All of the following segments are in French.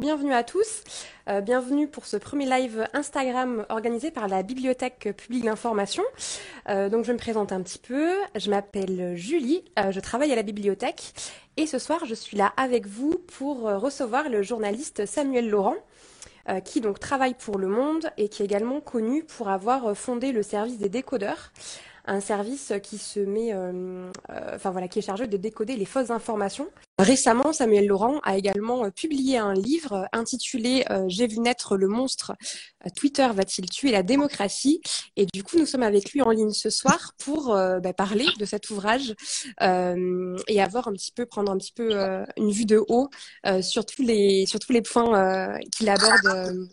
Bienvenue à tous, euh, bienvenue pour ce premier live Instagram organisé par la Bibliothèque publique d'information. Euh, donc je me présente un petit peu, je m'appelle Julie, euh, je travaille à la bibliothèque. Et ce soir je suis là avec vous pour recevoir le journaliste Samuel Laurent qui donc travaille pour Le Monde et qui est également connu pour avoir fondé le service des décodeurs un service qui se met, euh, euh, enfin voilà, qui est chargé de décoder les fausses informations. Récemment, Samuel Laurent a également euh, publié un livre intitulé J'ai vu naître le monstre. Twitter va-t-il tuer la démocratie? Et du coup, nous sommes avec lui en ligne ce soir pour bah, parler de cet ouvrage et avoir un petit peu, prendre un petit peu une vue de haut sur tous les sur les points qu'il aborde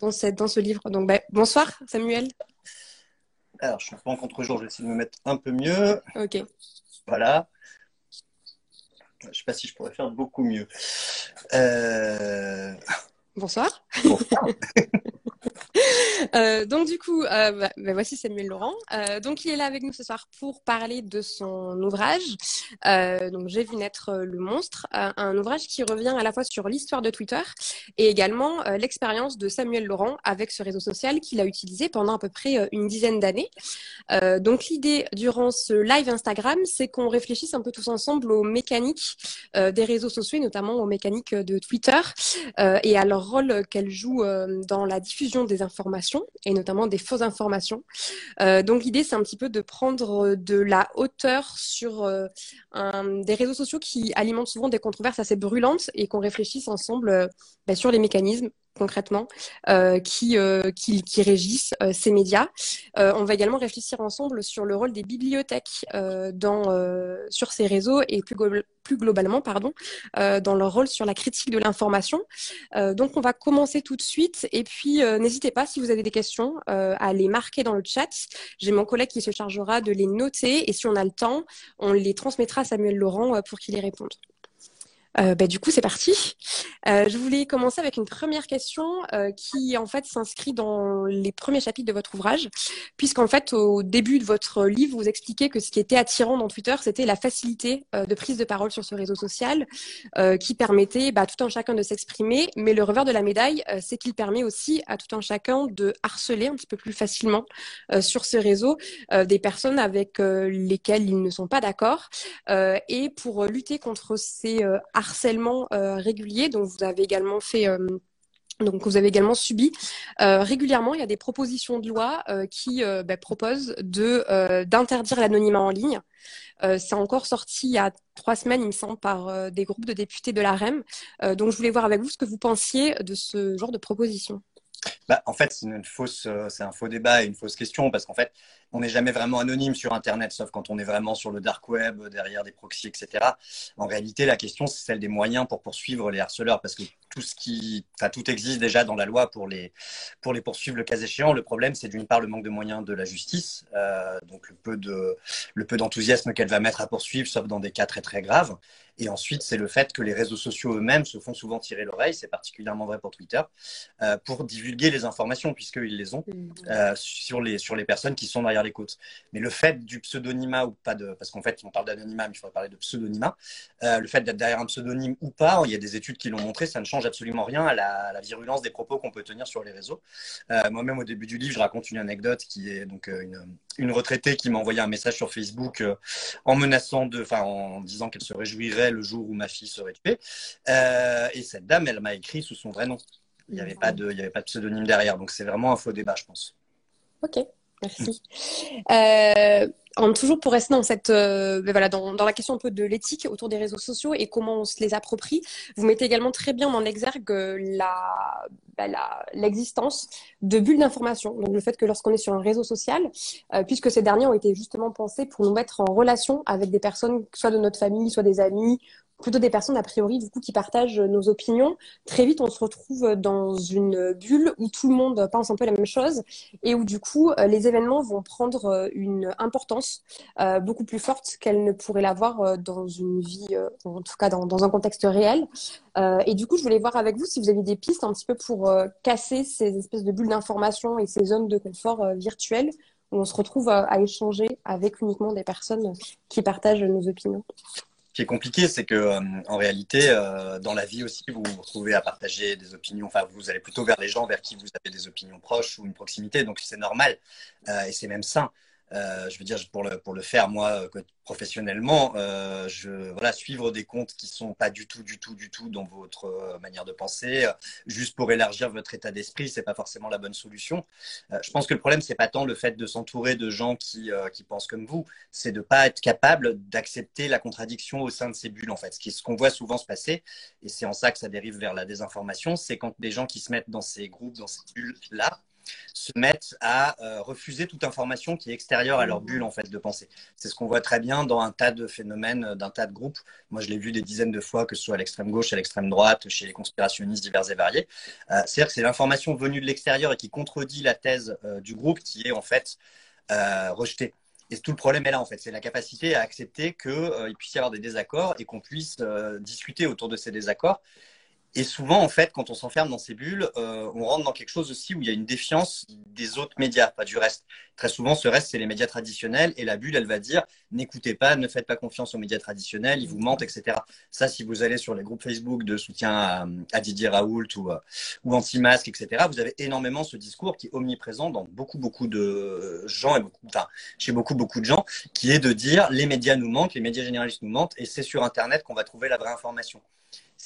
dans cette dans ce livre. Donc, bah, bonsoir, Samuel. Alors, je suis pas en contre-jour, je vais essayer de me mettre un peu mieux. Ok. Voilà. Je ne sais pas si je pourrais faire beaucoup mieux. Euh, Bonsoir. Bonsoir. Euh, donc du coup, euh, bah, bah, voici Samuel Laurent. Euh, donc il est là avec nous ce soir pour parler de son ouvrage. donc j'ai vu naître le monstre, un ouvrage qui revient à la fois sur l'histoire de Twitter et également l'expérience de Samuel Laurent avec ce réseau social qu'il a utilisé pendant à peu près une dizaine d'années. donc l'idée durant ce live Instagram, c'est qu'on réfléchisse un peu tous ensemble aux mécaniques des réseaux sociaux, et notamment aux mécaniques de Twitter et à leur rôle qu'elles jouent dans la diffusion des informations et notamment des fausses informations. Euh, donc l'idée, c'est un petit peu de prendre de la hauteur sur euh, des réseaux sociaux qui alimentent souvent des controverses assez brûlantes et qu'on réfléchisse ensemble euh, bah, sur les mécanismes concrètement euh, qui, euh, qui, régissent euh, ces médias. on va également réfléchir ensemble sur le rôle des bibliothèques sur ces réseaux et plus, plus globalement pardon, dans leur rôle sur la critique de l'information. donc on va commencer tout de suite et puis n'hésitez pas si vous avez des questions à les marquer dans le chat. J'ai mon collègue qui se chargera de les noter et si on a le temps, on les transmettra à Samuel Laurent pour qu'il y réponde. Euh, bah, du coup, c'est parti. Euh, je voulais commencer avec une première question euh, qui, en fait, s'inscrit dans les premiers chapitres de votre ouvrage, puisqu'en fait, au début de votre livre, vous expliquez que ce qui était attirant dans Twitter, c'était la facilité de prise de parole sur ce réseau social, qui permettait bah, tout un chacun de s'exprimer. Mais le revers de la médaille, c'est qu'il permet aussi à tout un chacun de harceler un petit peu plus facilement sur ce réseau des personnes avec lesquelles ils ne sont pas d'accord. et pour lutter contre ces harcèlement euh, régulier dont vous avez également fait euh, donc, vous avez également subi euh, régulièrement. Il y a des propositions de loi qui bah, proposent de d'interdire l'anonymat en ligne. c'est encore sorti il y a trois semaines, il me semble, par des groupes de députés de la REM. donc, je voulais voir avec vous ce que vous pensiez de ce genre de proposition. Bah, en fait, c'est c'est un faux débat et une fausse question parce qu'en fait, on n'est jamais vraiment anonyme sur Internet, sauf quand on est vraiment sur le dark web, derrière des proxys, etc. En réalité, la question, c'est celle des moyens pour poursuivre les harceleurs, parce que tout ce qui, enfin, tout existe déjà dans la loi pour les, pour les poursuivre le cas échéant. Le problème, c'est d'une part le manque de moyens de la justice, euh, donc le peu de, le peu d'enthousiasme qu'elle va mettre à poursuivre, sauf dans des cas très très graves. Et ensuite, c'est le fait que les réseaux sociaux eux-mêmes se font souvent tirer l'oreille, c'est particulièrement vrai pour Twitter, euh, pour divulguer les informations, puisqu'ils les ont, mmh. euh, sur, les, sur les personnes qui sont derrière les côtes. Mais le fait du pseudonymat ou pas de, parce qu'en fait on parle d'anonymat, mais il faudrait parler de pseudonymat. Euh, le fait d'être derrière un pseudonyme ou pas, il y a des études qui l'ont montré, ça ne change absolument rien à la, virulence des propos qu'on peut tenir sur les réseaux. Euh, moi-même au début du livre, je raconte une anecdote qui est donc euh, une, retraitée qui m'a envoyé un message sur Facebook en menaçant de, enfin en disant qu'elle se réjouirait le jour où ma fille serait tuée. et cette dame, elle m'a écrit sous son vrai nom. Il n'y avait, avait pas de pseudonyme derrière. Donc c'est vraiment un faux débat, je pense. Ok. Merci. Euh, toujours pour rester dans cette, euh, ben voilà, dans, la question un peu de l'éthique autour des réseaux sociaux et comment on se les approprie, vous mettez également très bien en exergue la, ben l'existence de bulles d'information. Donc le fait que lorsqu'on est sur un réseau social, euh, puisque ces derniers ont été justement pensés pour nous mettre en relation avec des personnes, soit de notre famille, soit des amis plutôt des personnes a priori du qui partagent nos opinions. Très vite, on se retrouve dans une bulle où tout le monde pense un peu la même chose et où du coup euh, les événements vont prendre euh, une importance euh, beaucoup plus forte qu'elle ne pourrait l'avoir dans une vie, en tout cas dans, dans un contexte réel. et du coup, je voulais voir avec vous si vous avez des pistes un petit peu pour casser ces espèces de bulles d'information et ces zones de confort virtuelles où on se retrouve à échanger avec uniquement des personnes qui partagent nos opinions. Ce qui est compliqué, c'est que euh, en réalité, euh, dans la vie aussi, vous vous retrouvez à partager des opinions. Enfin, vous allez plutôt vers les gens vers qui vous avez des opinions proches ou une proximité. Donc, c'est normal euh, et c'est même sain. Euh, je veux dire, pour le, faire, moi, euh, professionnellement, euh, suivre des comptes qui sont pas du tout, du tout, du tout dans votre manière de penser, juste pour élargir votre état d'esprit, c'est pas forcément la bonne solution. je pense que le problème, c'est pas tant le fait de s'entourer de gens qui, qui pensent comme vous, c'est de pas être capable d'accepter la contradiction au sein de ces bulles, en fait. Ce qu'on ce qu'on voit souvent se passer, et c'est en ça que ça dérive vers la désinformation, c'est quand des gens qui se mettent dans ces groupes, dans ces bulles-là, se mettent à euh, refuser toute information qui est extérieure à leur bulle en fait de pensée. C'est ce qu'on voit très bien dans un tas de phénomènes, euh, d'un tas de groupes. Moi, je l'ai vu des dizaines de fois, que ce soit à l'extrême gauche, à l'extrême droite, chez les conspirationnistes divers et variés. Euh, C'est-à-dire que c'est l'information venue de l'extérieur et qui contredit la thèse du groupe qui est en fait rejetée. Et tout le problème est là, en fait. C'est la capacité à accepter qu'il puisse y avoir des désaccords et qu'on puisse discuter autour de ces désaccords et souvent, en fait, quand on s'enferme dans ces bulles, euh, on rentre dans quelque chose aussi où il y a une défiance des autres médias, pas du reste. Très souvent, ce reste, c'est les médias traditionnels et la bulle, elle va dire n'écoutez pas, ne faites pas confiance aux médias traditionnels, ils vous mentent, etc. Ça, si vous allez sur les groupes Facebook de soutien à, Didier Raoult ou, euh, ou anti-masque, etc., vous avez énormément ce discours qui est omniprésent dans beaucoup, beaucoup de gens, et beaucoup, enfin, chez beaucoup, beaucoup de gens, qui est de dire les médias nous mentent, les médias généralistes nous mentent et c'est sur Internet qu'on va trouver la vraie information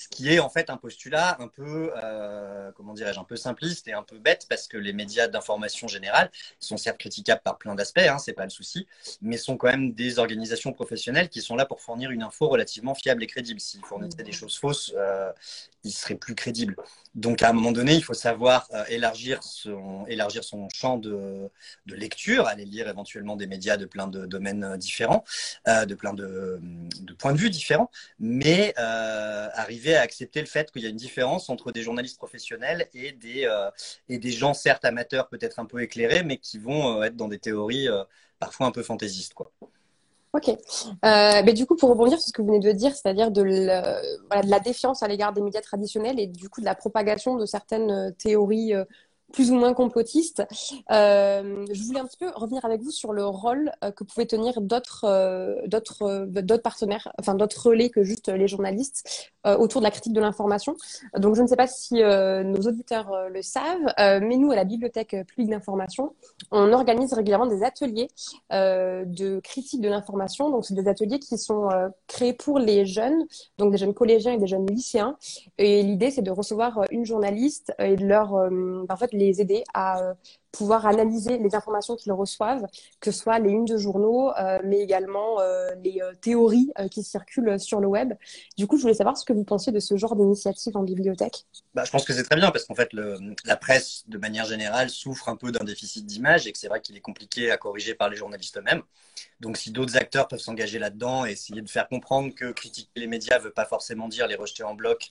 ce qui est en fait un postulat un peu, euh, comment dirais-je, un peu simpliste et un peu bête parce que les médias d'information générale sont certes critiquables par plein d'aspects, hein, c'est pas le souci, mais sont quand même des organisations professionnelles qui sont là pour fournir une info relativement fiable et crédible. S'ils fournissaient des choses fausses, euh, ils seraient plus crédibles. Donc à un moment donné, il faut savoir euh, élargir, son, élargir son champ de, de, lecture, aller lire éventuellement des médias de plein de domaines différents, euh, de plein de, de, points de vue différents, mais arriver à accepter le fait qu'il y a une différence entre des journalistes professionnels et des, euh, et des gens certes amateurs, peut-être un peu éclairés, mais qui vont euh, être dans des théories euh, parfois un peu fantaisistes. Quoi. Ok. Mais du coup, pour rebondir sur ce que vous venez de dire, c'est-à-dire de, la défiance à l'égard des médias traditionnels et du coup de la propagation de certaines théories plus ou moins complotiste. Euh, je voulais un petit peu revenir avec vous sur le rôle euh, que pouvaient tenir d'autres euh, d'autres d'autres partenaires, enfin d'autres relais que juste les journalistes autour de la critique de l'information. Donc je ne sais pas si nos auditeurs le savent, mais nous à la bibliothèque publique d'information, on organise régulièrement des ateliers de critique de l'information. Donc c'est des ateliers qui sont créés pour les jeunes, donc des jeunes collégiens et des jeunes lycéens. Et l'idée c'est de recevoir une journaliste et de leur en les aider à euh, pouvoir analyser les informations qu'ils reçoivent, que ce soit les unes de journaux, euh, mais également euh, les euh, théories qui circulent sur le web. Du coup, je voulais savoir ce que vous pensiez de ce genre d'initiative en bibliothèque. Bah, je pense que c'est très bien parce qu'en fait, la presse, de manière générale, souffre un peu d'un déficit d'image et que c'est vrai qu'il est compliqué à corriger par les journalistes eux-mêmes. Donc, si d'autres acteurs peuvent s'engager là-dedans et essayer de faire comprendre que critiquer les médias ne veut pas forcément dire les rejeter en bloc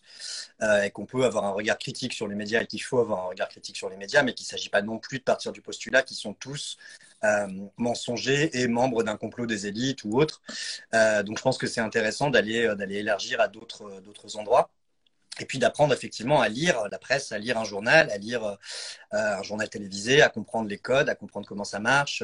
et qu'on peut avoir un regard critique sur les médias et qu'il faut avoir un regard critique sur les médias, mais qu'il ne s'agit pas non plus de partir du postulat qu'ils sont tous euh, mensongers et membres d'un complot des élites ou autres. Euh, donc, je pense que c'est intéressant d'aller d'aller élargir à d'autres endroits et puis d'apprendre effectivement à lire la presse, à lire un journal, à lire euh, un journal télévisé, à comprendre les codes, à comprendre comment ça marche.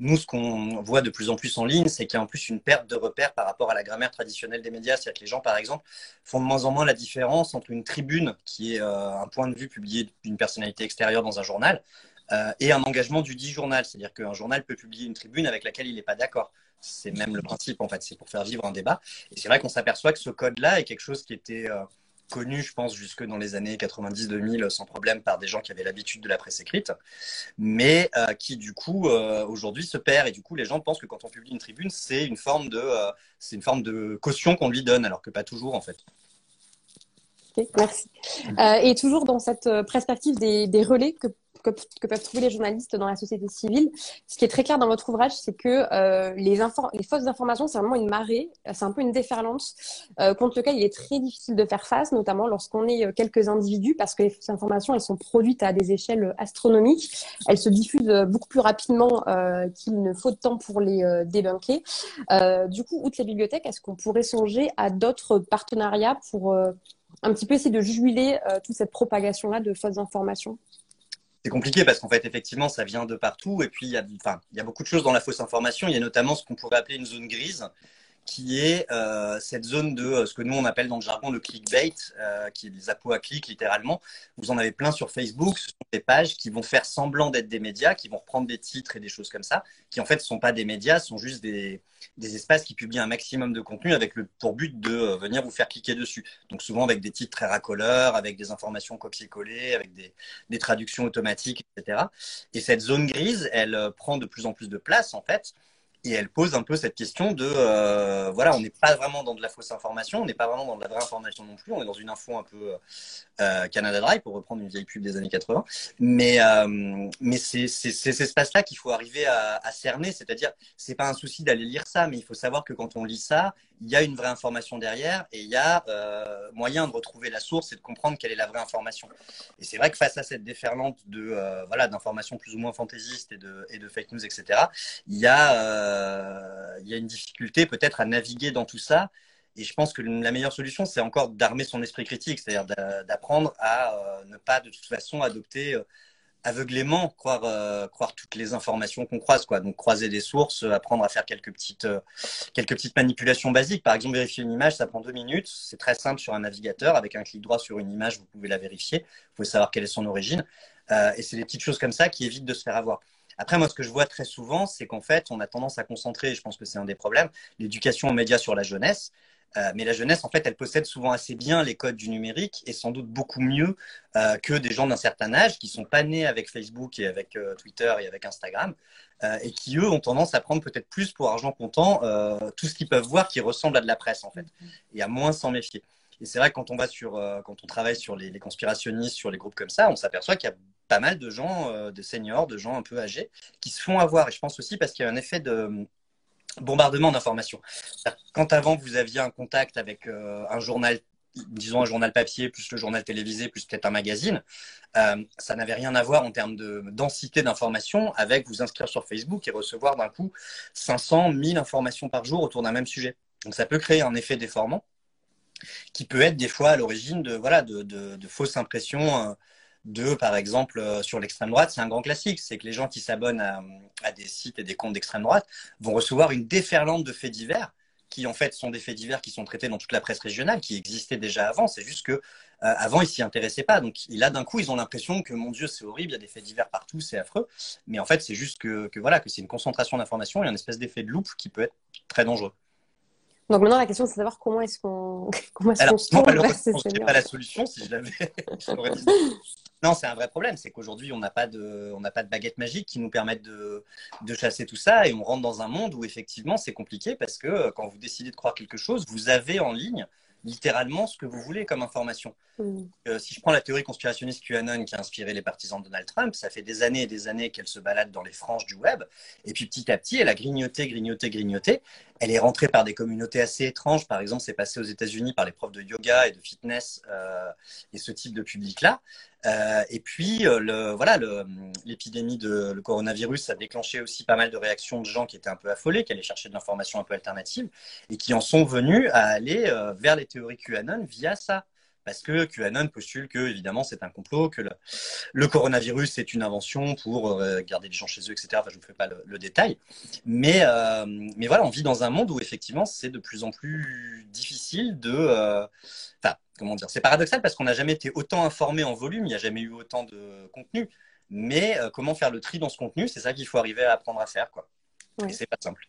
Nous, ce qu'on voit de plus en plus en ligne, c'est qu'il y a en plus une perte de repères par rapport à la grammaire traditionnelle des médias. C'est-à-dire que les gens, par exemple, font de moins en moins la différence entre une tribune, qui est euh, un point de vue publié d'une personnalité extérieure dans un journal, euh, et un engagement du dit journal. C'est-à-dire qu'un journal peut publier une tribune avec laquelle il n'est pas d'accord. C'est même le principe, en fait, c'est pour faire vivre un débat. Et c'est vrai qu'on s'aperçoit que ce code-là est quelque chose qui était euh, connu, je pense, jusque dans les années 90-2000 sans problème par des gens qui avaient l'habitude de la presse écrite, mais euh, qui du coup aujourd'hui se perd et du coup les gens pensent que quand on publie une tribune, c'est une forme de, une forme de caution qu'on lui donne, alors que pas toujours en fait. Merci. et toujours dans cette perspective des, des relais que que, peuvent trouver les journalistes dans la société civile. Ce qui est très clair dans votre ouvrage, c'est que euh, les, fausses informations, c'est vraiment une marée, c'est un peu une déferlante euh, contre lequel il est très difficile de faire face, notamment lorsqu'on est euh, quelques individus, parce que les fausses informations, elles sont produites à des échelles astronomiques, elles se diffusent beaucoup plus rapidement qu'il ne faut de temps pour les débunker. du coup, outre les bibliothèques, est-ce qu'on pourrait songer à d'autres partenariats pour un petit peu essayer de juguler toute cette propagation-là de fausses informations? C'est compliqué parce qu'en fait, effectivement, ça vient de partout. Et puis, il y, a, enfin, il y a beaucoup de choses dans la fausse information. Il y a notamment ce qu'on pourrait appeler une zone grise, qui est euh, cette zone de euh, ce que nous on appelle dans le jargon le clickbait, euh, qui est des appos à clic littéralement. Vous en avez plein sur Facebook, ce sont des pages qui vont faire semblant d'être des médias, qui vont reprendre des titres et des choses comme ça, qui en fait ne sont pas des médias, sont juste des, des, espaces qui publient un maximum de contenu avec le pour but de venir vous faire cliquer dessus. Donc souvent avec des titres très racoleurs, avec des informations copier-coller, avec des, des traductions automatiques, etc. Et cette zone grise, elle prend de plus en plus de place en fait et elle pose un peu cette question de euh, voilà, on n'est pas vraiment dans de la fausse information, on n'est pas vraiment dans de la vraie information non plus, on est dans une info un peu euh, Canada Dry pour reprendre une vieille pub des années 80. Mais, euh, mais c'est ces espaces-là qu'il faut arriver à, à cerner, c'est-à-dire c'est pas un souci d'aller lire ça, mais il faut savoir que quand on lit ça, il y a une vraie information derrière et il y a euh, moyen de retrouver la source et de comprendre quelle est la vraie information. Et c'est vrai que face à cette déferlante de euh, voilà d'informations plus ou moins fantaisistes et de, fake news, etc., il y a, euh, il y a une difficulté peut-être à naviguer dans tout ça. Et je pense que la meilleure solution, c'est encore d'armer son esprit critique, c'est-à-dire d'apprendre à ne pas de toute façon adopter aveuglément croire, euh, croire toutes les informations qu'on croise. Quoi. Donc croiser des sources, euh, apprendre à faire quelques petites, euh, quelques petites manipulations basiques. Par exemple, vérifier une image, ça prend deux minutes. C'est très simple sur un navigateur. Avec un clic droit sur une image, vous pouvez la vérifier. Vous pouvez savoir quelle est son origine. et c'est des petites choses comme ça qui évitent de se faire avoir. Après, moi, ce que je vois très souvent, c'est qu'en fait, on a tendance à concentrer, et je pense que c'est un des problèmes, l'éducation aux médias sur la jeunesse. Euh, mais la jeunesse, en fait, elle possède souvent assez bien les codes du numérique et sans doute beaucoup mieux euh, que des gens d'un certain âge qui sont pas nés avec Facebook et avec euh, Twitter et avec Instagram et qui, eux, ont tendance à prendre peut-être plus pour argent comptant tout ce qu'ils peuvent voir qui ressemble à de la presse, en fait, et à moins s'en méfier. Et c'est vrai que quand on va sur, quand on travaille sur les, les, conspirationnistes, sur les groupes comme ça, on s'aperçoit qu'il y a pas mal de gens, de seniors, de gens un peu âgés, qui se font avoir. Et je pense aussi parce qu'il y a un effet de, bombardement d'informations. Quand avant vous aviez un contact avec euh, un journal, disons un journal papier, plus le journal télévisé, plus peut-être un magazine, euh, ça n'avait rien à voir en termes de densité d'informations avec vous inscrire sur Facebook et recevoir d'un coup 500, 1000 informations par jour autour d'un même sujet. Donc ça peut créer un effet déformant qui peut être des fois à l'origine de, voilà, de, de, fausses impressions. De, par exemple, euh, sur l'extrême droite, c'est un grand classique. C'est que les gens qui s'abonnent à, des sites et des comptes d'extrême droite vont recevoir une déferlante de faits divers qui en fait sont des faits divers qui sont traités dans toute la presse régionale, qui existaient déjà avant. C'est juste que euh, avant ils s'y intéressaient pas. Donc là d'un coup ils ont l'impression que mon Dieu c'est horrible, il y a des faits divers partout, c'est affreux. Mais en fait c'est juste que, voilà que c'est une concentration d'informations et un espèce d'effet de loupe qui peut être très dangereux. Donc maintenant, la question, c'est de savoir comment est-ce qu'on comment est-ce qu'on se ces pas la solution si je l'avais. Non, c'est un vrai problème. C'est qu'aujourd'hui, on n'a pas de, on pas de baguette magique qui nous permette de, de, chasser tout ça, et on rentre dans un monde où effectivement, c'est compliqué parce que euh, quand vous décidez de croire quelque chose, vous avez en ligne littéralement ce que vous voulez comme information. Mm. Euh, si je prends la théorie conspirationniste QAnon qui a inspiré les partisans de Donald Trump, ça fait des années et des années qu'elle se balade dans les franges du web, et puis petit à petit, elle a grignoté, grignoté, grignoté. Elle est rentrée par des communautés assez étranges. Par exemple, c'est passé aux États-Unis par les profs de yoga et de fitness euh, et ce type de public-là. Euh, et puis, le, voilà, l'épidémie de le coronavirus a déclenché aussi pas mal de réactions de gens qui étaient un peu affolés, qui allaient chercher de l'information un peu alternative et qui en sont venus à aller vers les théories QAnon via ça parce que QAnon postule que, évidemment, c'est un complot, que le, coronavirus est une invention pour euh, garder les gens chez eux, etc. Enfin, je ne vous fais pas le, détail. Mais, euh, mais voilà, on vit dans un monde où, effectivement, c'est de plus en plus difficile de. Euh, enfin, comment dire C'est paradoxal parce qu'on n'a jamais été autant informé en volume, il n'y a jamais eu autant de contenu. Mais comment faire le tri dans ce contenu, c'est ça qu'il faut arriver à apprendre à faire. Quoi. Et c'est pas simple.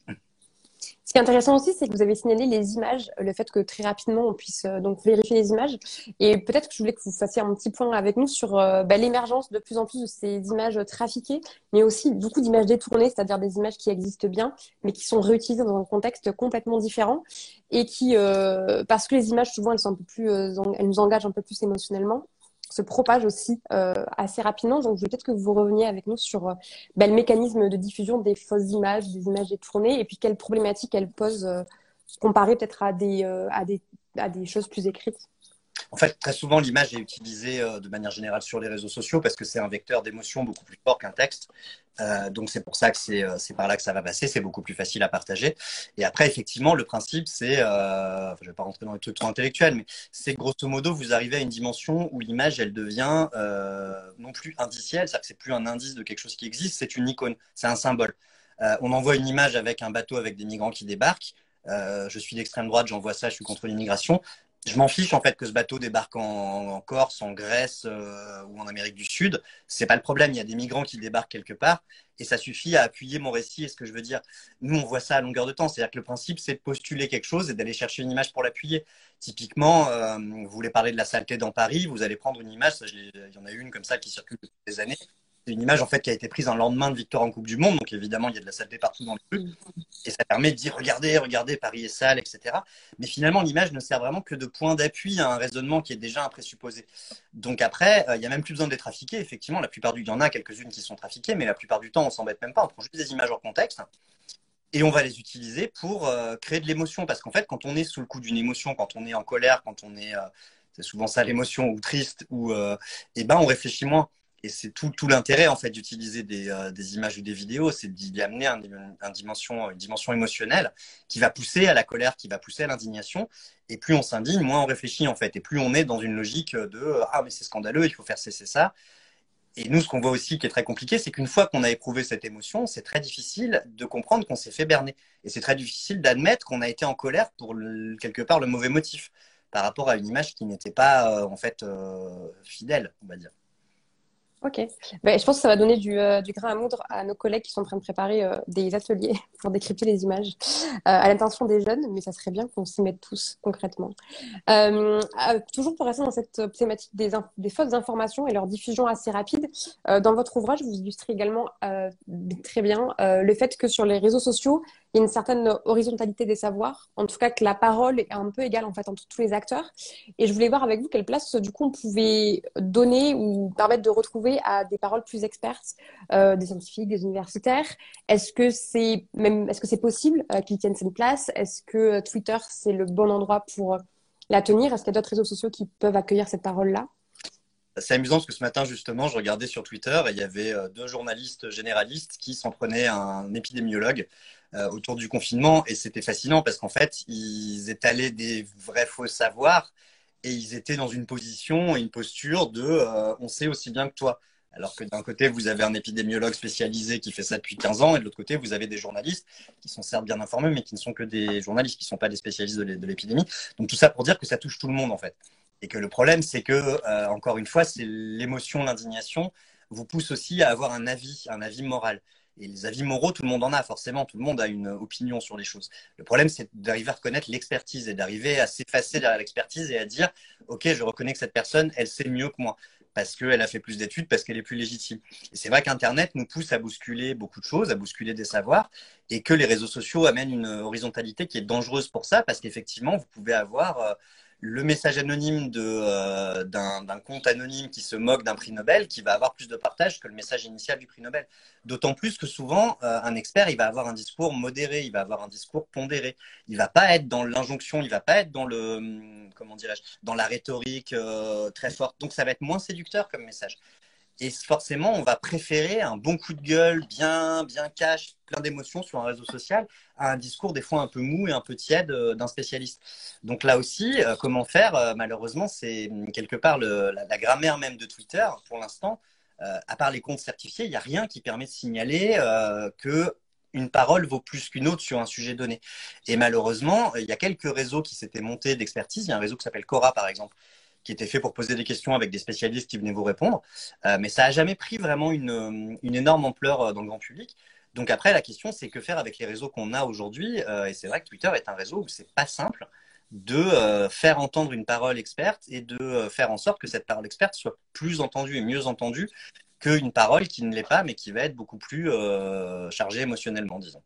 Ce qui est intéressant aussi, c'est que vous avez signalé les images, le fait que très rapidement on puisse euh, donc vérifier les images. Et peut-être que je voulais que vous fassiez un petit point avec nous sur euh, bah, l'émergence de plus en plus de ces images trafiquées, mais aussi beaucoup d'images détournées, c'est-à-dire des images qui existent bien, mais qui sont réutilisées dans un contexte complètement différent et qui, euh, parce que les images souvent elles sont un peu plus, elles nous engagent un peu plus émotionnellement se propage aussi euh, assez rapidement. Donc, je veux peut-être que vous reveniez avec nous sur euh, bah, le mécanisme de diffusion des fausses images, des images détournées, et puis quelles problématiques elles posent euh, comparées peut-être à des, à, des, à des choses plus écrites. En fait, très souvent, l'image est utilisée de manière générale sur les réseaux sociaux parce que c'est un vecteur d'émotion beaucoup plus fort qu'un texte. Euh, donc c'est pour ça que euh, c'est par là que ça va passer, c'est beaucoup plus facile à partager. Et après, effectivement, le principe, c'est, euh, je ne vais pas rentrer dans les trucs trop intellectuels, mais c'est grosso modo, vous arrivez à une dimension où l'image, elle devient non plus indicielle, c'est-à-dire que c'est plus un indice de quelque chose qui existe, c'est une icône, c'est un symbole. on envoie une image avec un bateau avec des migrants qui débarquent. je suis d'extrême droite, j'envoie ça, je suis contre l'immigration je m'en fiche en fait que ce bateau débarque en, Corse, en Grèce euh, ou en Amérique du Sud. C'est pas le problème. Il y a des migrants qui débarquent quelque part et ça suffit à appuyer mon récit. Et ce que je veux dire, nous on voit ça à longueur de temps. C'est-à-dire que le principe c'est de postuler quelque chose et d'aller chercher une image pour l'appuyer. Typiquement, euh, vous voulez parler de la saleté dans Paris, vous allez prendre une image. Il y en a une comme ça qui circule depuis des années. C'est une image en fait qui a été prise un lendemain de victoire en Coupe du Monde, donc évidemment il y a de la saleté partout dans les rues, et ça permet de dire regardez, regardez, Paris est sale, etc. Mais finalement l'image ne sert vraiment que de point d'appui à un raisonnement qui est déjà un présupposé. Donc après, euh, il n'y a même plus besoin d'être trafiqué. Effectivement, la plupart du temps, il y en a quelques-unes qui sont trafiquées, mais la plupart du temps on s'embête même pas, on prend juste des images en contexte. Et on va les utiliser pour euh, créer de l'émotion. Parce qu'en fait, quand on est sous le coup d'une émotion, quand on est en colère, quand on est, euh, c'est souvent ça l'émotion, ou triste, ou, eh ben, on réfléchit moins et c'est tout, l'intérêt en fait d'utiliser des, euh, des, images ou des vidéos, c'est d'y amener une dimension émotionnelle qui va pousser à la colère, qui va pousser à l'indignation. Et plus on s'indigne, moins on réfléchit en fait, et plus on est dans une logique de ah mais c'est scandaleux, il faut faire cesser ça. Et nous, ce qu'on voit aussi qui est très compliqué, c'est qu'une fois qu'on a éprouvé cette émotion, c'est très difficile de comprendre qu'on s'est fait berner. Et c'est très difficile d'admettre qu'on a été en colère pour quelque part le mauvais motif par rapport à une image qui n'était pas euh, en fait euh, fidèle, on va dire. Ok. Ben, je pense que ça va donner du, euh, du, grain à moudre à nos collègues qui sont en train de préparer euh, des ateliers pour décrypter les images euh, à l'intention des jeunes, mais ça serait bien qu'on s'y mette tous concrètement. toujours pour rester dans cette thématique des, fausses informations et leur diffusion assez rapide, dans votre ouvrage, vous illustrez également très bien le fait que sur les réseaux sociaux, il y a une certaine horizontalité des savoirs, en tout cas que la parole est un peu égale en fait entre tous les acteurs. Et je voulais voir avec vous quelle place du coup on pouvait donner ou permettre de retrouver à des paroles plus expertes, euh, des scientifiques, des universitaires. Est-ce que c'est même, est-ce que c'est possible euh, qu'ils tiennent cette place? Est-ce que euh, Twitter c'est le bon endroit pour la tenir? Est-ce qu'il y a d'autres réseaux sociaux qui peuvent accueillir cette parole-là? C'est amusant parce que ce matin, justement, je regardais sur Twitter et il y avait deux journalistes généralistes qui s'en prenaient à un épidémiologue euh, autour du confinement. Et c'était fascinant parce qu'en fait, ils étalaient des vrais faux savoirs et ils étaient dans une position et une posture de euh, on sait aussi bien que toi. Alors que d'un côté, vous avez un épidémiologue spécialisé qui fait ça depuis 15 ans, et de l'autre côté, vous avez des journalistes qui sont certes bien informés, mais qui ne sont que des journalistes, qui ne sont pas des spécialistes de l'épidémie. Donc tout ça pour dire que ça touche tout le monde, en fait. Et que le problème, c'est que, euh, encore une fois, c'est l'émotion, l'indignation vous pousse aussi à avoir un avis, un avis moral. Et les avis moraux, tout le monde en a, forcément, tout le monde a une opinion sur les choses. Le problème, c'est d'arriver à reconnaître l'expertise et d'arriver à s'effacer derrière l'expertise et à dire, OK, je reconnais que cette personne, elle sait mieux que moi parce qu'elle a fait plus d'études, parce qu'elle est plus légitime. Et c'est vrai qu'Internet nous pousse à bousculer beaucoup de choses, à bousculer des savoirs, et que les réseaux sociaux amènent une horizontalité qui est dangereuse pour ça, parce qu'effectivement, vous pouvez avoir euh, le message anonyme euh, d'un compte anonyme qui se moque d'un prix Nobel qui va avoir plus de partage que le message initial du prix Nobel. D'autant plus que souvent, euh, un expert, il va avoir un discours modéré, il va avoir un discours pondéré. Il va pas être dans l'injonction, il va pas être dans le, hum, comment dans la rhétorique euh, très forte. Donc ça va être moins séducteur comme message. Et forcément, on va préférer un bon coup de gueule, bien, bien cash, plein d'émotions sur un réseau social, à un discours des fois un peu mou et un peu tiède euh, d'un spécialiste. Donc là aussi, euh, comment faire? Euh, Malheureusement, c'est quelque part la, grammaire même de Twitter, pour l'instant. à part les comptes certifiés, il n'y a rien qui permet de signaler que une parole vaut plus qu'une autre sur un sujet donné. Et malheureusement, il y a quelques réseaux qui s'étaient montés d'expertise. Il y a un réseau qui s'appelle Cora, par exemple, qui était fait pour poser des questions avec des spécialistes qui venaient vous répondre. Euh, mais ça n'a jamais pris vraiment une, une, énorme ampleur euh, dans le grand public. Donc après, la question, c'est que faire avec les réseaux qu'on a aujourd'hui euh, Et c'est vrai que Twitter est un réseau où c'est pas simple de faire entendre une parole experte et de faire en sorte que cette parole experte soit plus entendue et mieux entendue qu'une parole qui ne l'est pas, mais qui va être beaucoup plus chargée émotionnellement, disons.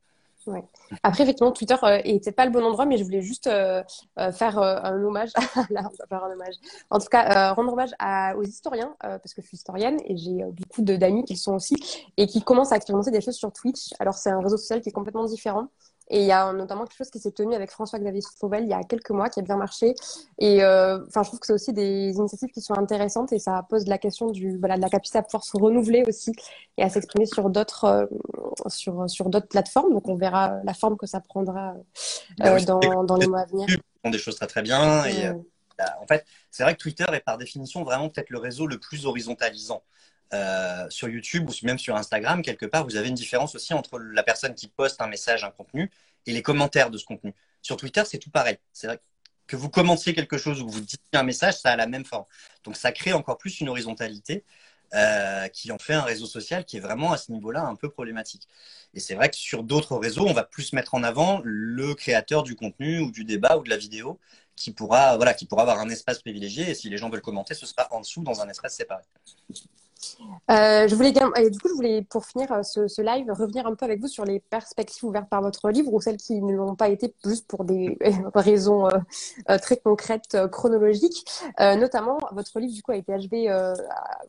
Après, effectivement, Twitter n'était euh, pas le bon endroit, mais je voulais juste euh, euh, faire un hommage. Là, on va faire un hommage. En tout cas, rendre hommage aux historiens, parce que je suis historienne et j'ai beaucoup d'amis qui le sont aussi, et qui commencent à expérimenter des choses sur Twitch. Alors, c'est un réseau social qui est complètement différent. Et il y a notamment quelque chose qui s'est tenu avec François-Xavier Fauvel il y a quelques mois qui a bien marché. Et euh, enfin, je trouve que c'est aussi des initiatives qui sont intéressantes et ça pose la question du, voilà, de la capacité à pouvoir se renouveler aussi et à s'exprimer sur d'autres euh, sur, sur d'autres plateformes. Donc on verra la forme que ça prendra euh, dans, dans les mois à venir. Des choses très très bien. Et, bah, en fait, c'est vrai que Twitter est par définition vraiment peut-être le réseau le plus horizontalisant. Euh, sur YouTube ou même sur Instagram, quelque part, vous avez une différence aussi entre la personne qui poste un message, un contenu, et les commentaires de ce contenu. Sur Twitter, c'est tout pareil. C'est vrai que vous commentiez quelque chose ou vous dites un message, ça a la même forme. Donc ça crée encore plus une horizontalité euh, qui en fait un réseau social qui est vraiment à ce niveau-là un peu problématique. Et c'est vrai que sur d'autres réseaux, on va plus mettre en avant le créateur du contenu ou du débat ou de la vidéo qui pourra, voilà, qui pourra avoir un espace privilégié. Et si les gens veulent commenter, ce sera en dessous dans un espace séparé. Euh, je voulais et du coup, je voulais pour finir euh, ce, live revenir un peu avec vous sur les perspectives ouvertes par votre livre ou celles qui ne l'ont pas été juste pour des raisons euh, très concrètes chronologiques. notamment, votre livre du coup a été achevé,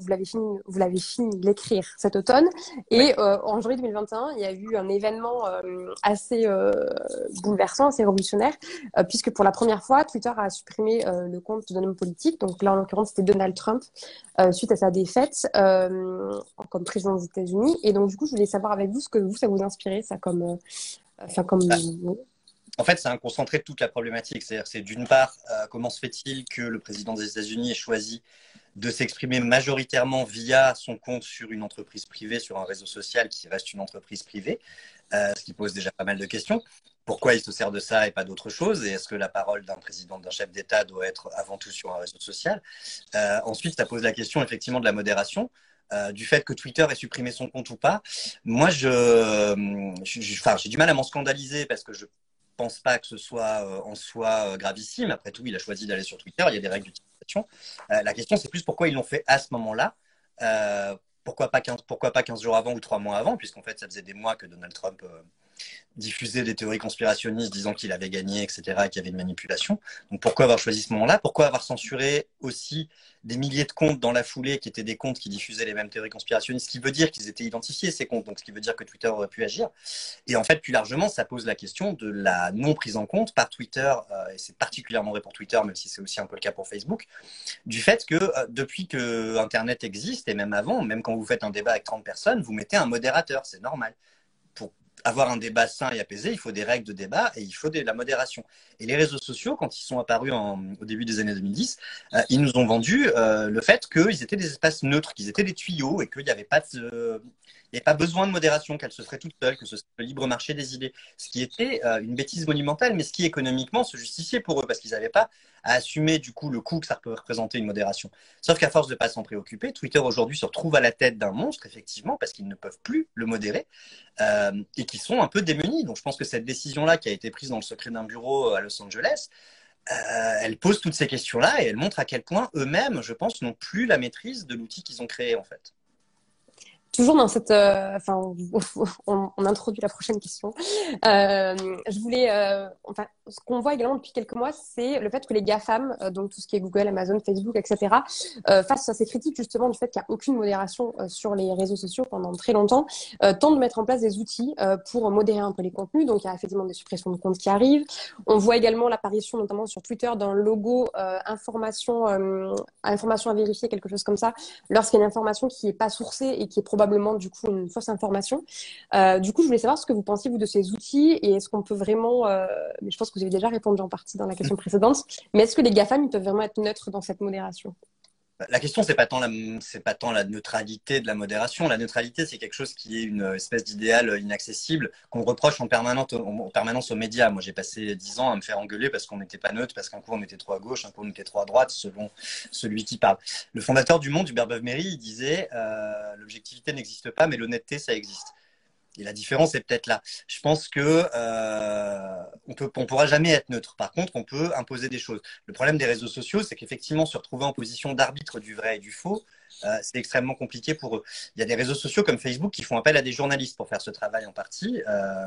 vous l'avez fini, vous l'avez fini d'écrire cet automne et en janvier 2021, il y a eu un événement assez bouleversant, assez révolutionnaire, puisque pour la première fois, Twitter a supprimé le compte d'un homme politique. Donc là, en l'occurrence, c'était Donald Trump suite à sa défaite. Euh, comme président des États-Unis. Et donc, du coup, je voulais savoir avec vous ce que vous, ça vous inspirait, ça comme. Euh, enfin, comme bah, en fait, c'est un concentré de toute la problématique. C'est-à-dire, c'est d'une part, euh, comment se fait-il que le président des États-Unis ait choisi de s'exprimer majoritairement via son compte sur une entreprise privée, sur un réseau social qui reste une entreprise privée, ce qui pose déjà pas mal de questions. Pourquoi il se sert de ça et pas d'autre chose? Et est-ce que la parole d'un président, d'un chef d'État doit être avant tout sur un réseau social? Ensuite, ça pose la question effectivement de la modération. Euh, du fait que Twitter ait supprimé son compte ou pas. Moi, je, j'ai du mal à m'en scandaliser parce que je pense pas que ce soit euh, en soi euh, gravissime. Après tout, il a choisi d'aller sur Twitter. Il y a des règles d'utilisation. la question, c'est plus pourquoi ils l'ont fait à ce moment-là. Pourquoi, pas 15, pourquoi pas 15 jours avant ou 3 mois avant, puisqu'en fait, ça faisait des mois que Donald Trump diffuser des théories conspirationnistes disant qu'il avait gagné, etc., et qu'il y avait une manipulation. Donc pourquoi avoir choisi ce moment-là? Pourquoi avoir censuré aussi des milliers de comptes dans la foulée qui étaient des comptes qui diffusaient les mêmes théories conspirationnistes, ce qui veut dire qu'ils étaient identifiés, ces comptes, donc ce qui veut dire que Twitter aurait pu agir. Et en fait, plus largement, ça pose la question de la non prise en compte par Twitter, euh, et c'est particulièrement vrai pour Twitter, même si c'est aussi un peu le cas pour Facebook, du fait que euh, depuis que Internet existe, et même avant, même quand vous faites un débat avec 30 personnes, vous mettez un modérateur, c'est normal avoir un débat sain et apaisé, il faut des règles de débat et il faut de la modération. Et les réseaux sociaux, quand ils sont apparus au début des années 2010, euh, ils nous ont vendu euh, le fait qu'ils étaient des espaces neutres, qu'ils étaient des tuyaux et qu'il n'y avait pas de, n'y pas besoin de modération, qu'elle se ferait toute seule, que ce serait le libre marché des idées. Ce qui était euh, une bêtise monumentale, mais ce qui économiquement se justifiait pour eux, parce qu'ils n'avaient pas à assumer du coup le coût que ça peut représenter une modération. Sauf qu'à force de ne pas s'en préoccuper, Twitter aujourd'hui se retrouve à la tête d'un monstre, effectivement, parce qu'ils ne peuvent plus le modérer euh, et qui sont un peu démunis. Donc je pense que cette décision-là qui a été prise dans le secret d'un bureau à Los Angeles, euh, elle pose toutes ces questions-là et elle montre à quel point eux-mêmes, je pense, n'ont plus la maîtrise de l'outil qu'ils ont créé en fait toujours dans cette, euh, enfin, on, introduit la prochaine question. Euh, je voulais, euh, enfin, ce qu'on voit également depuis quelques mois, c'est le fait que les GAFAM, donc tout ce qui est Google, Amazon, Facebook, etc., face à ces critiques justement du fait qu'il n'y a aucune modération sur les réseaux sociaux pendant très longtemps, tentent de mettre en place des outils pour modérer un peu les contenus. Donc il y a effectivement des suppressions de comptes qui arrivent. On voit également l'apparition, notamment sur Twitter, d'un logo information, information à vérifier, quelque chose comme ça, lorsqu'il y a une information qui n'est pas sourcée et qui est probablement probablement du coup une fausse information. Euh, du coup, je voulais savoir ce que vous pensiez vous de ces outils et est-ce qu'on peut vraiment, euh, mais je pense que vous avez déjà répondu en partie dans la question précédente, mais est-ce que les GAFAM ils peuvent vraiment être neutres dans cette modération? La question, c'est pas tant la, pas tant la neutralité de la modération. La neutralité, c'est quelque chose qui est une espèce d'idéal inaccessible qu'on reproche en permanence, en permanence aux médias. Moi, j'ai passé dix ans à me faire engueuler parce qu'on n'était pas neutre, parce qu'un coup on était trop à gauche, un coup on était trop à droite, selon celui qui parle. Le fondateur du Monde, Hubert Beuve-Méry, il disait euh, l'objectivité n'existe pas, mais l'honnêteté, ça existe. Et la différence est peut-être là. Je pense que euh, on peut, pourra jamais être neutre. Par contre, on peut imposer des choses. Le problème des réseaux sociaux, c'est qu'effectivement, se retrouver en position d'arbitre du vrai et du faux, euh, c'est extrêmement compliqué pour eux. Il y a des réseaux sociaux comme Facebook qui font appel à des journalistes pour faire ce travail en partie. Euh,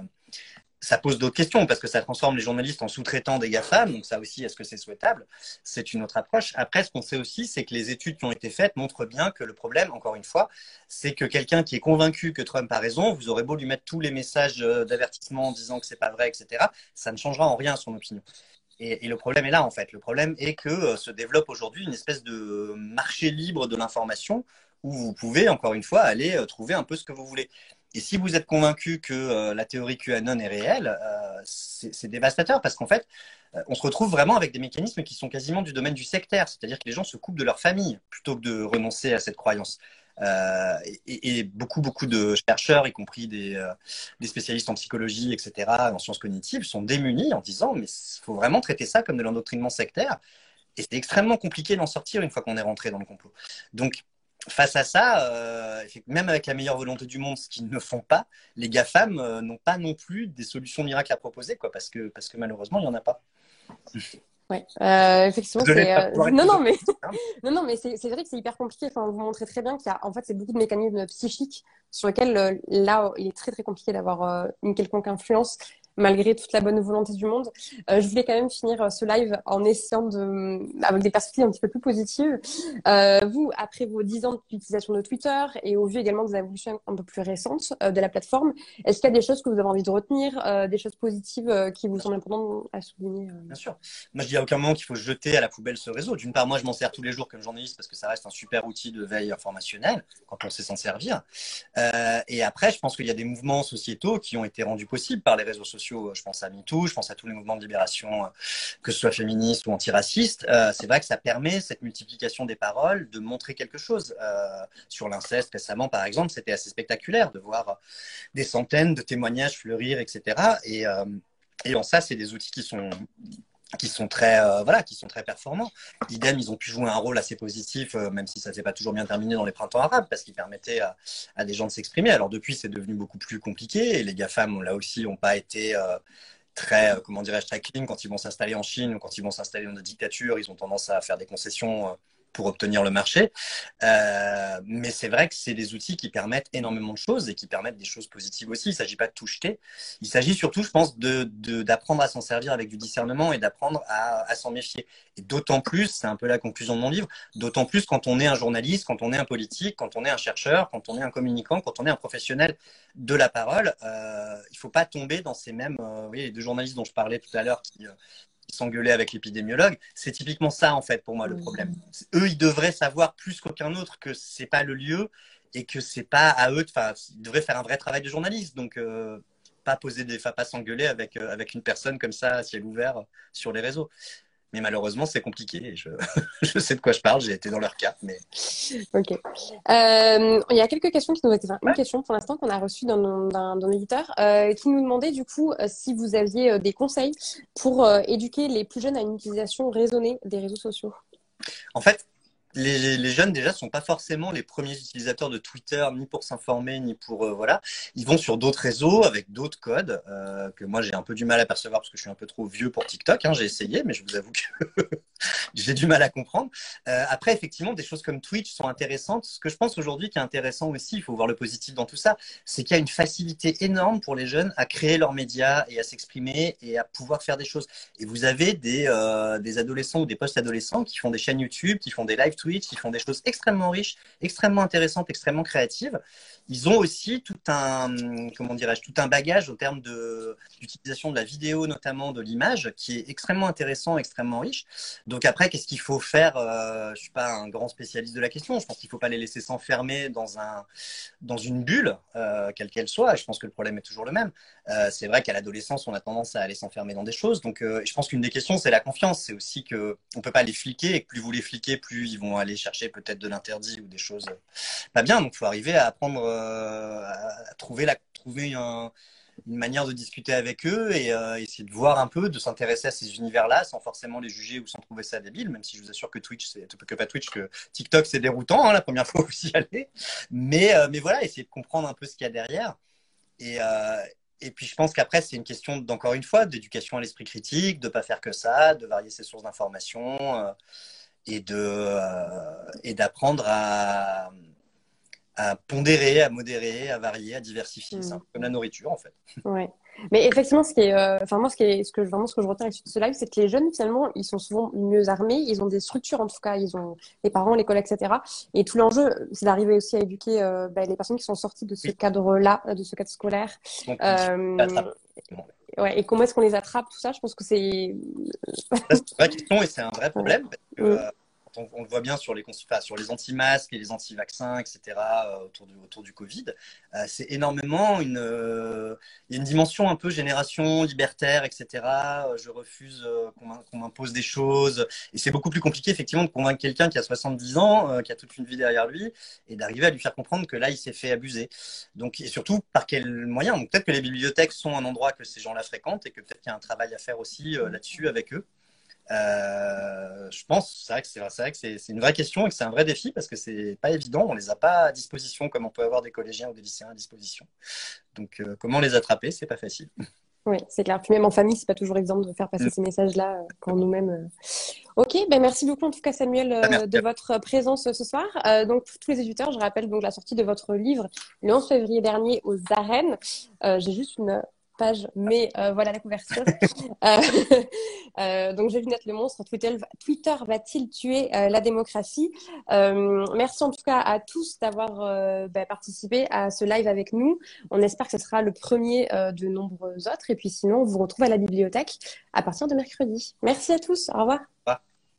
ça pose d'autres questions parce que ça transforme les journalistes en sous-traitants des GAFAM. Donc ça aussi, est-ce que c'est souhaitable? C'est une autre approche. Après, ce qu'on sait aussi, c'est que les études qui ont été faites montrent bien que le problème, encore une fois, c'est que quelqu'un qui est convaincu que Trump a raison, vous aurez beau lui mettre tous les messages euh, d'avertissement en disant que c'est pas vrai, etc., ça ne changera en rien son opinion. Et, le problème est là, en fait. Le problème est que euh, se développe aujourd'hui une espèce de marché libre de l'information où vous pouvez, encore une fois, aller euh, trouver un peu ce que vous voulez. Et si vous êtes convaincu que euh, la théorie QAnon est réelle, euh, c'est dévastateur parce qu'en fait, euh, on se retrouve vraiment avec des mécanismes qui sont quasiment du domaine du sectaire, c'est-à-dire que les gens se coupent de leur famille plutôt que de renoncer à cette croyance. et, beaucoup, beaucoup de chercheurs, y compris des, des, spécialistes en psychologie, etc., en sciences cognitives, sont démunis en disant, mais il faut vraiment traiter ça comme de l'endoctrinement sectaire. Et c'est extrêmement compliqué d'en sortir une fois qu'on est rentré dans le complot. Donc, face à ça, euh, même avec la meilleure volonté du monde, ce qu'ils ne font pas, les GAFAM euh, n'ont pas non plus des solutions miracles à proposer, quoi, parce, que, parce que malheureusement, il n'y en a pas. Oui, euh, effectivement, c'est. non, non, mais non, non, mais c'est vrai que c'est hyper compliqué. Enfin, vous montrez très bien qu'il y a, en fait, c'est beaucoup de mécanismes psychiques sur lesquels là, il est très très compliqué d'avoir une quelconque influence malgré toute la bonne volonté du monde. Euh, je voulais quand même finir euh, ce live en essayant de, avec des perspectives un petit peu plus positives. Euh, vous, après vos 10 ans d'utilisation de Twitter et au vu également des évolutions un peu plus récentes de la plateforme, est-ce qu'il y a des choses que vous avez envie de retenir, des choses positives qui vous semblent importantes à souligner Bien sûr. Moi, je dis à aucun moment qu'il faut jeter à la poubelle ce réseau. D'une part, moi, je m'en sers tous les jours comme journaliste parce que ça reste un super outil de veille informationnelle quand on sait s'en servir. et après, je pense qu'il y a des mouvements sociétaux qui ont été rendus possibles par les réseaux sociaux euh, je pense à MeToo, je pense à tous les mouvements de libération, euh, que ce soit féministes ou antiracistes. Euh, c'est vrai que ça permet cette multiplication des paroles de montrer quelque chose. sur l'inceste récemment, par exemple, c'était assez spectaculaire de voir des centaines de témoignages fleurir, etc. Et, et en ça, c'est des outils qui sont qui sont très voilà qui sont très performants. Idem, ils ont pu jouer un rôle assez positif, même si ça s'est pas toujours bien terminé dans les printemps arabes, parce qu'ils permettaient à, des gens de s'exprimer. Alors depuis, c'est devenu beaucoup plus compliqué et les GAFAM là aussi n'ont pas été très comment dirais-je très clean quand ils vont s'installer en Chine ou quand ils vont s'installer dans des dictatures. Ils ont tendance à faire des concessions pour obtenir le marché. Euh, mais c'est vrai que c'est des outils qui permettent énormément de choses et qui permettent des choses positives aussi. Il ne s'agit pas de tout jeter. Il s'agit surtout, je pense, d'apprendre de, à s'en servir avec du discernement et d'apprendre à, s'en méfier. Et d'autant plus, c'est un peu la conclusion de mon livre, d'autant plus quand on est un journaliste, quand on est un politique, quand on est un chercheur, quand on est un communicant, quand on est un professionnel de la parole, euh, il ne faut pas tomber dans ces mêmes, euh, oui, les deux journalistes dont je parlais tout à l'heure qui, s'engueuler avec l'épidémiologue. C'est typiquement ça, en fait, pour moi, le mmh. problème. Eux, ils devraient savoir plus qu'aucun autre que c'est pas le lieu et que c'est pas à eux. Enfin, ils devraient faire un vrai travail de journaliste. Donc, euh, pas poser des, pas s'engueuler avec, euh, avec une personne comme ça à ciel ouvert sur les réseaux. Mais malheureusement, c'est compliqué. Je, je, sais de quoi je parle. J'ai été dans leur cas. Mais... Ok. Euh, il y a quelques questions qui nous ont été. une question pour l'instant qu'on a reçue d'un éditeur euh, qui nous demandait du coup euh, si vous aviez des conseils pour éduquer les plus jeunes à une utilisation raisonnée des réseaux sociaux. En fait, les, jeunes déjà sont pas forcément les premiers utilisateurs de Twitter ni pour s'informer ni pour euh, voilà. Ils vont sur d'autres réseaux avec d'autres codes euh, que moi j'ai un peu du mal à percevoir parce que je suis un peu trop vieux pour TikTok hein, j'ai essayé mais je vous avoue que j'ai du mal à comprendre. Euh, après effectivement des choses comme Twitch sont intéressantes. Ce que je pense aujourd'hui qui est intéressant aussi il faut voir le positif dans tout ça c'est qu'il y a une facilité énorme pour les jeunes à créer leurs médias et à s'exprimer et à pouvoir faire des choses. Et vous avez des, adolescents ou des post-adolescents qui font des chaînes YouTube qui font des live Ils font des choses extrêmement riches, extrêmement intéressantes, extrêmement créatives. Ils ont aussi tout un, comment dirais-je, tout un bagage au terme d'utilisation de, la vidéo, notamment de l'image, qui est extrêmement intéressant, extrêmement riche. Donc après, qu'est-ce qu'il faut faire euh, Je suis pas un grand spécialiste de la question. Je pense qu'il faut pas les laisser s'enfermer dans un, dans une bulle, euh, quelle qu'elle soit. Je pense que le problème est toujours le même. Euh, c'est vrai qu'à l'adolescence, on a tendance à aller s'enfermer dans des choses. Donc, je pense qu'une des questions, c'est la confiance. C'est aussi que on peut pas les fliquer et que plus vous les fliquez, plus ils vont aller chercher peut-être de l'interdit ou des choses pas bien. Donc, il faut arriver à apprendre euh, à trouver, la, trouver une manière de discuter avec eux et euh, essayer de voir un peu, de s'intéresser à ces univers-là sans forcément les juger ou sans trouver ça débile, même si je vous assure que Twitch, c'est que pas Twitch, que TikTok, c'est déroutant hein, la première fois où vous y allez. Mais, euh, mais voilà, essayer de comprendre un peu ce qu'il y a derrière. Et, et puis je pense qu'après, c'est une question, d'encore une fois, d'éducation à l'esprit critique, de ne pas faire que ça, de varier ses sources d'information et de euh, et d'apprendre à, à pondérer, à modérer, à varier, à diversifier. C'est un mm. peu comme la nourriture en fait. Ouais. Mais effectivement, ce qui est, euh, enfin moi, ce qui est, ce que vraiment ce que je retiens de ce live, c'est que les jeunes finalement, ils sont souvent mieux armés, ils ont des structures en tout cas, ils ont les parents, l'école, etc. Et tout l'enjeu, c'est d'arriver aussi à éduquer euh, ben, les personnes qui sont sorties de ce cadre-là, de ce cadre scolaire. Ouais, et comment est-ce qu'on les attrape, tout ça Je pense que c'est. c'est une vraie question et c'est un vrai problème. Parce que, euh, on, le voit bien sur les, sur les anti-masques et les anti-vaccins, etc., euh, autour, du, du Covid, euh, c'est énormément une, il y a une dimension un peu génération libertaire, etc. je refuse qu'on m'impose des choses. Et c'est beaucoup plus compliqué, effectivement, de convaincre quelqu'un qui a 70 ans, qui a toute une vie derrière lui, et d'arriver à lui faire comprendre que là, il s'est fait abuser. Donc, et surtout, par quel moyen Peut-être que les bibliothèques sont un endroit que ces gens-là fréquentent et que peut-être qu'il y a un travail à faire aussi là-dessus avec eux. Euh, je pense, c'est vrai que c'est une vraie question et que c'est un vrai défi parce que c'est pas évident. On les a pas à disposition comme on peut avoir des collégiens ou des lycéens à disposition. Donc, euh, comment les attraper, c'est pas facile. Oui, c'est clair. Puis même en famille, c'est pas toujours exemple de faire passer mm. ces messages-là euh, quand nous-mêmes. Ok, ben merci beaucoup en tout cas Samuel ah, de votre présence ce soir. donc pour tous les éditeurs, je rappelle donc la sortie de votre livre le 11 février dernier aux arènes. J'ai juste une page, mais euh, voilà la couverture. Euh, euh, donc, j'ai vu naître le monstre. Twitter, Twitter va-t-il tuer la démocratie? Merci en tout cas à tous d'avoir bah, participé à ce live avec nous. On espère que ce sera le premier de nombreux autres. Et puis sinon, on vous retrouve à la bibliothèque à partir de mercredi. Merci à tous. Au revoir.